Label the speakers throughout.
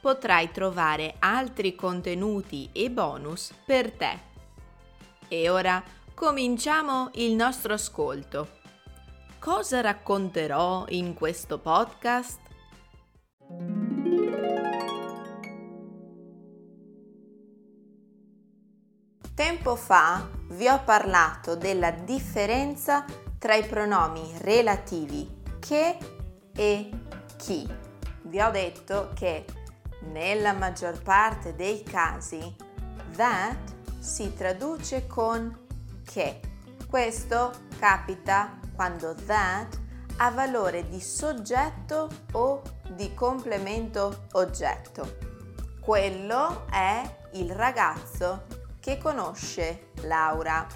Speaker 1: potrai trovare altri contenuti e bonus per te. E ora cominciamo il nostro ascolto. Cosa racconterò in questo podcast? Tempo fa vi ho parlato della differenza tra i pronomi relativi che e chi. Vi ho detto che nella maggior parte dei casi that si traduce con che. Questo capita quando that ha valore di soggetto o di complemento oggetto. Quello è il ragazzo che conosce Laura,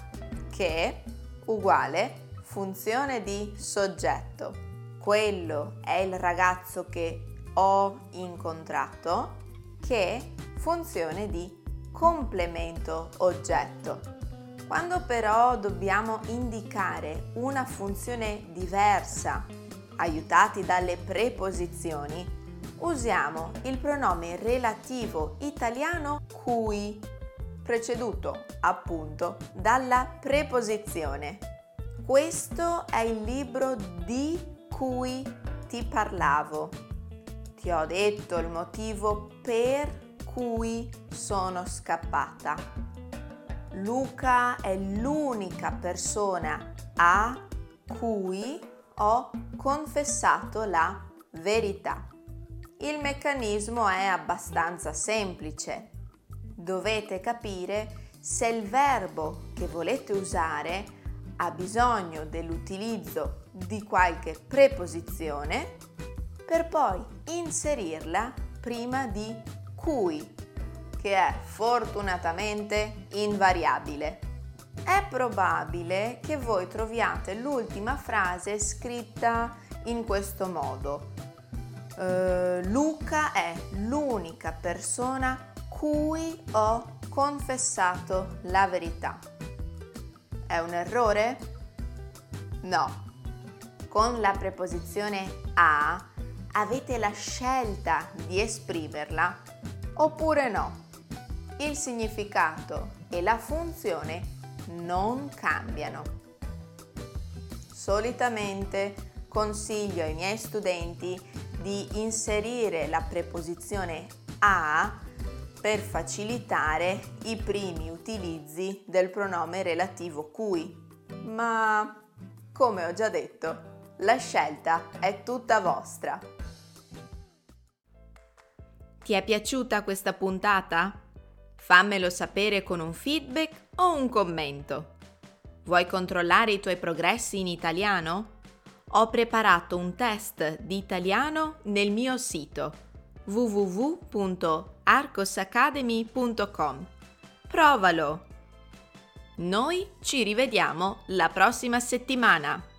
Speaker 1: che uguale funzione di soggetto. Quello è il ragazzo che ho incontrato che funzione di complemento oggetto. Quando però dobbiamo indicare una funzione diversa, aiutati dalle preposizioni, usiamo il pronome relativo italiano cui, preceduto appunto dalla preposizione. Questo è il libro di cui ti parlavo ti ho detto il motivo per cui sono scappata. Luca è l'unica persona a cui ho confessato la verità. Il meccanismo è abbastanza semplice. Dovete capire se il verbo che volete usare ha bisogno dell'utilizzo di qualche preposizione per poi inserirla prima di cui, che è fortunatamente invariabile. È probabile che voi troviate l'ultima frase scritta in questo modo. Uh, Luca è l'unica persona cui ho confessato la verità. È un errore? No. Con la preposizione a avete la scelta di esprimerla oppure no. Il significato e la funzione non cambiano. Solitamente consiglio ai miei studenti di inserire la preposizione a per facilitare i primi utilizzi del pronome relativo cui. Ma, come ho già detto, la scelta è tutta vostra. Ti è piaciuta questa puntata? Fammelo sapere con un feedback o un commento. Vuoi controllare i tuoi progressi in italiano? Ho preparato un test di italiano nel mio sito www.arcosacademy.com. Provalo! Noi ci rivediamo la prossima settimana.